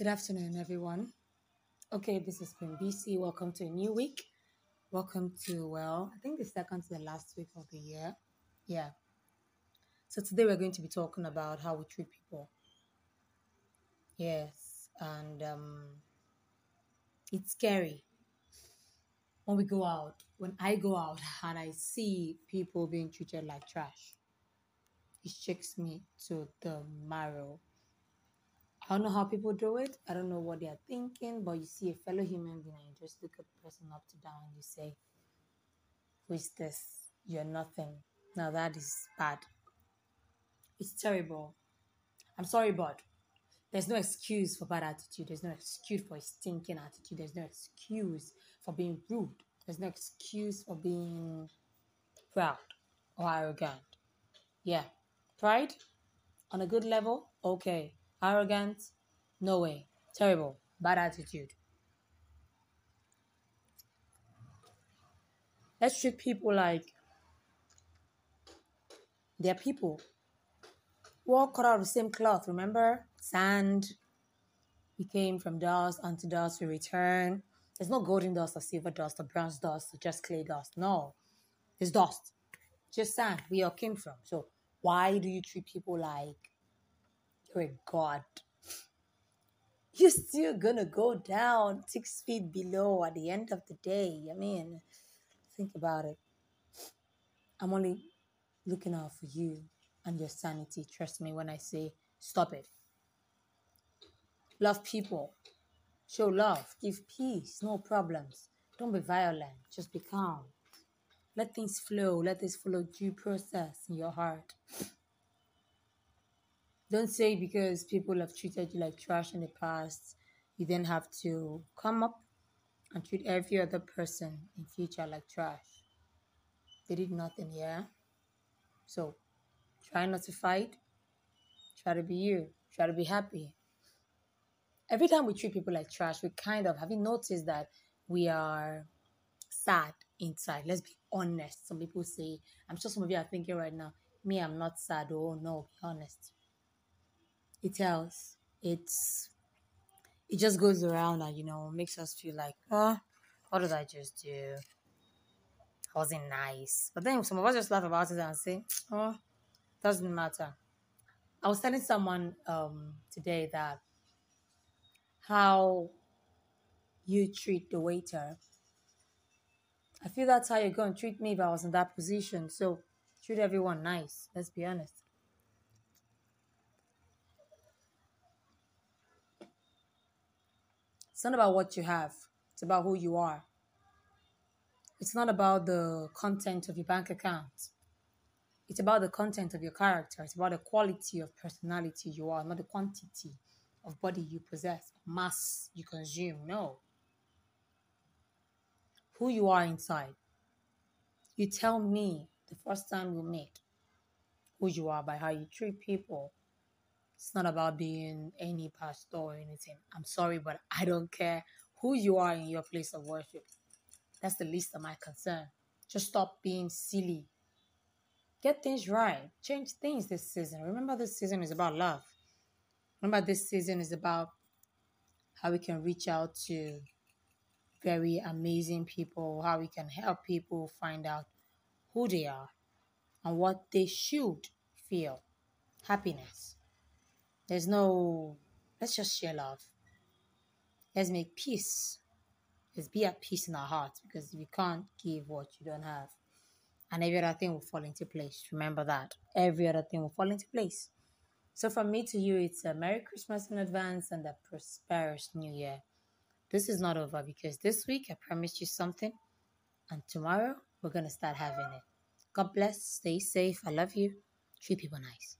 Good afternoon, everyone. Okay, this is Queen BC. Welcome to a new week. Welcome to, well, I think the second to the last week of the year. Yeah. So today we're going to be talking about how we treat people. Yes. And um, it's scary when we go out, when I go out and I see people being treated like trash. It shakes me to the marrow I don't know how people do it. I don't know what they are thinking, but you see a fellow human being and you just look at the person up to down and you say, Who is this? You're nothing. Now that is bad. It's terrible. I'm sorry, but there's no excuse for bad attitude. There's no excuse for a stinking attitude. There's no excuse for being rude. There's no excuse for being proud or arrogant. Yeah. Pride on a good level, okay arrogant, no way, terrible, bad attitude. Let's treat people like they're people. We're all cut out of the same cloth, remember? Sand. We came from dust unto dust we return. There's no golden dust or silver dust or bronze dust or just clay dust. No. It's dust. Just sand. We all came from. So why do you treat people like you're a god. You're still gonna go down six feet below at the end of the day. I mean, think about it. I'm only looking out for you and your sanity. Trust me when I say stop it. Love people. Show love. Give peace. No problems. Don't be violent. Just be calm. Let things flow. Let this follow due process in your heart. Don't say because people have treated you like trash in the past, you then have to come up and treat every other person in future like trash. They did nothing, yeah? So try not to fight. Try to be you. Try to be happy. Every time we treat people like trash, we kind of have you noticed that we are sad inside. Let's be honest. Some people say, I'm sure some of you are thinking right now, me, I'm not sad. Oh no, be honest it tells. It's it just goes around and you know makes us feel like oh what did i just do? I wasn't nice. But then some of us just laugh about it and say oh doesn't matter. I was telling someone um today that how you treat the waiter. I feel that's how you're going to treat me if i was in that position. So treat everyone nice. Let's be honest It's not about what you have, it's about who you are. It's not about the content of your bank account. It's about the content of your character. It's about the quality of personality you are, not the quantity of body you possess, mass you consume. No. Who you are inside. You tell me the first time we meet who you are by how you treat people, it's not about being any pastor or anything. I'm sorry, but I don't care who you are in your place of worship. That's the least of my concern. Just stop being silly. Get things right. Change things this season. Remember, this season is about love. Remember, this season is about how we can reach out to very amazing people, how we can help people find out who they are and what they should feel. Happiness. There's no, let's just share love. Let's make peace. Let's be at peace in our hearts because we can't give what you don't have. And every other thing will fall into place. Remember that. Every other thing will fall into place. So from me to you, it's a Merry Christmas in advance and a prosperous New Year. This is not over because this week I promised you something, and tomorrow we're gonna start having it. God bless. Stay safe. I love you. Treat people nice.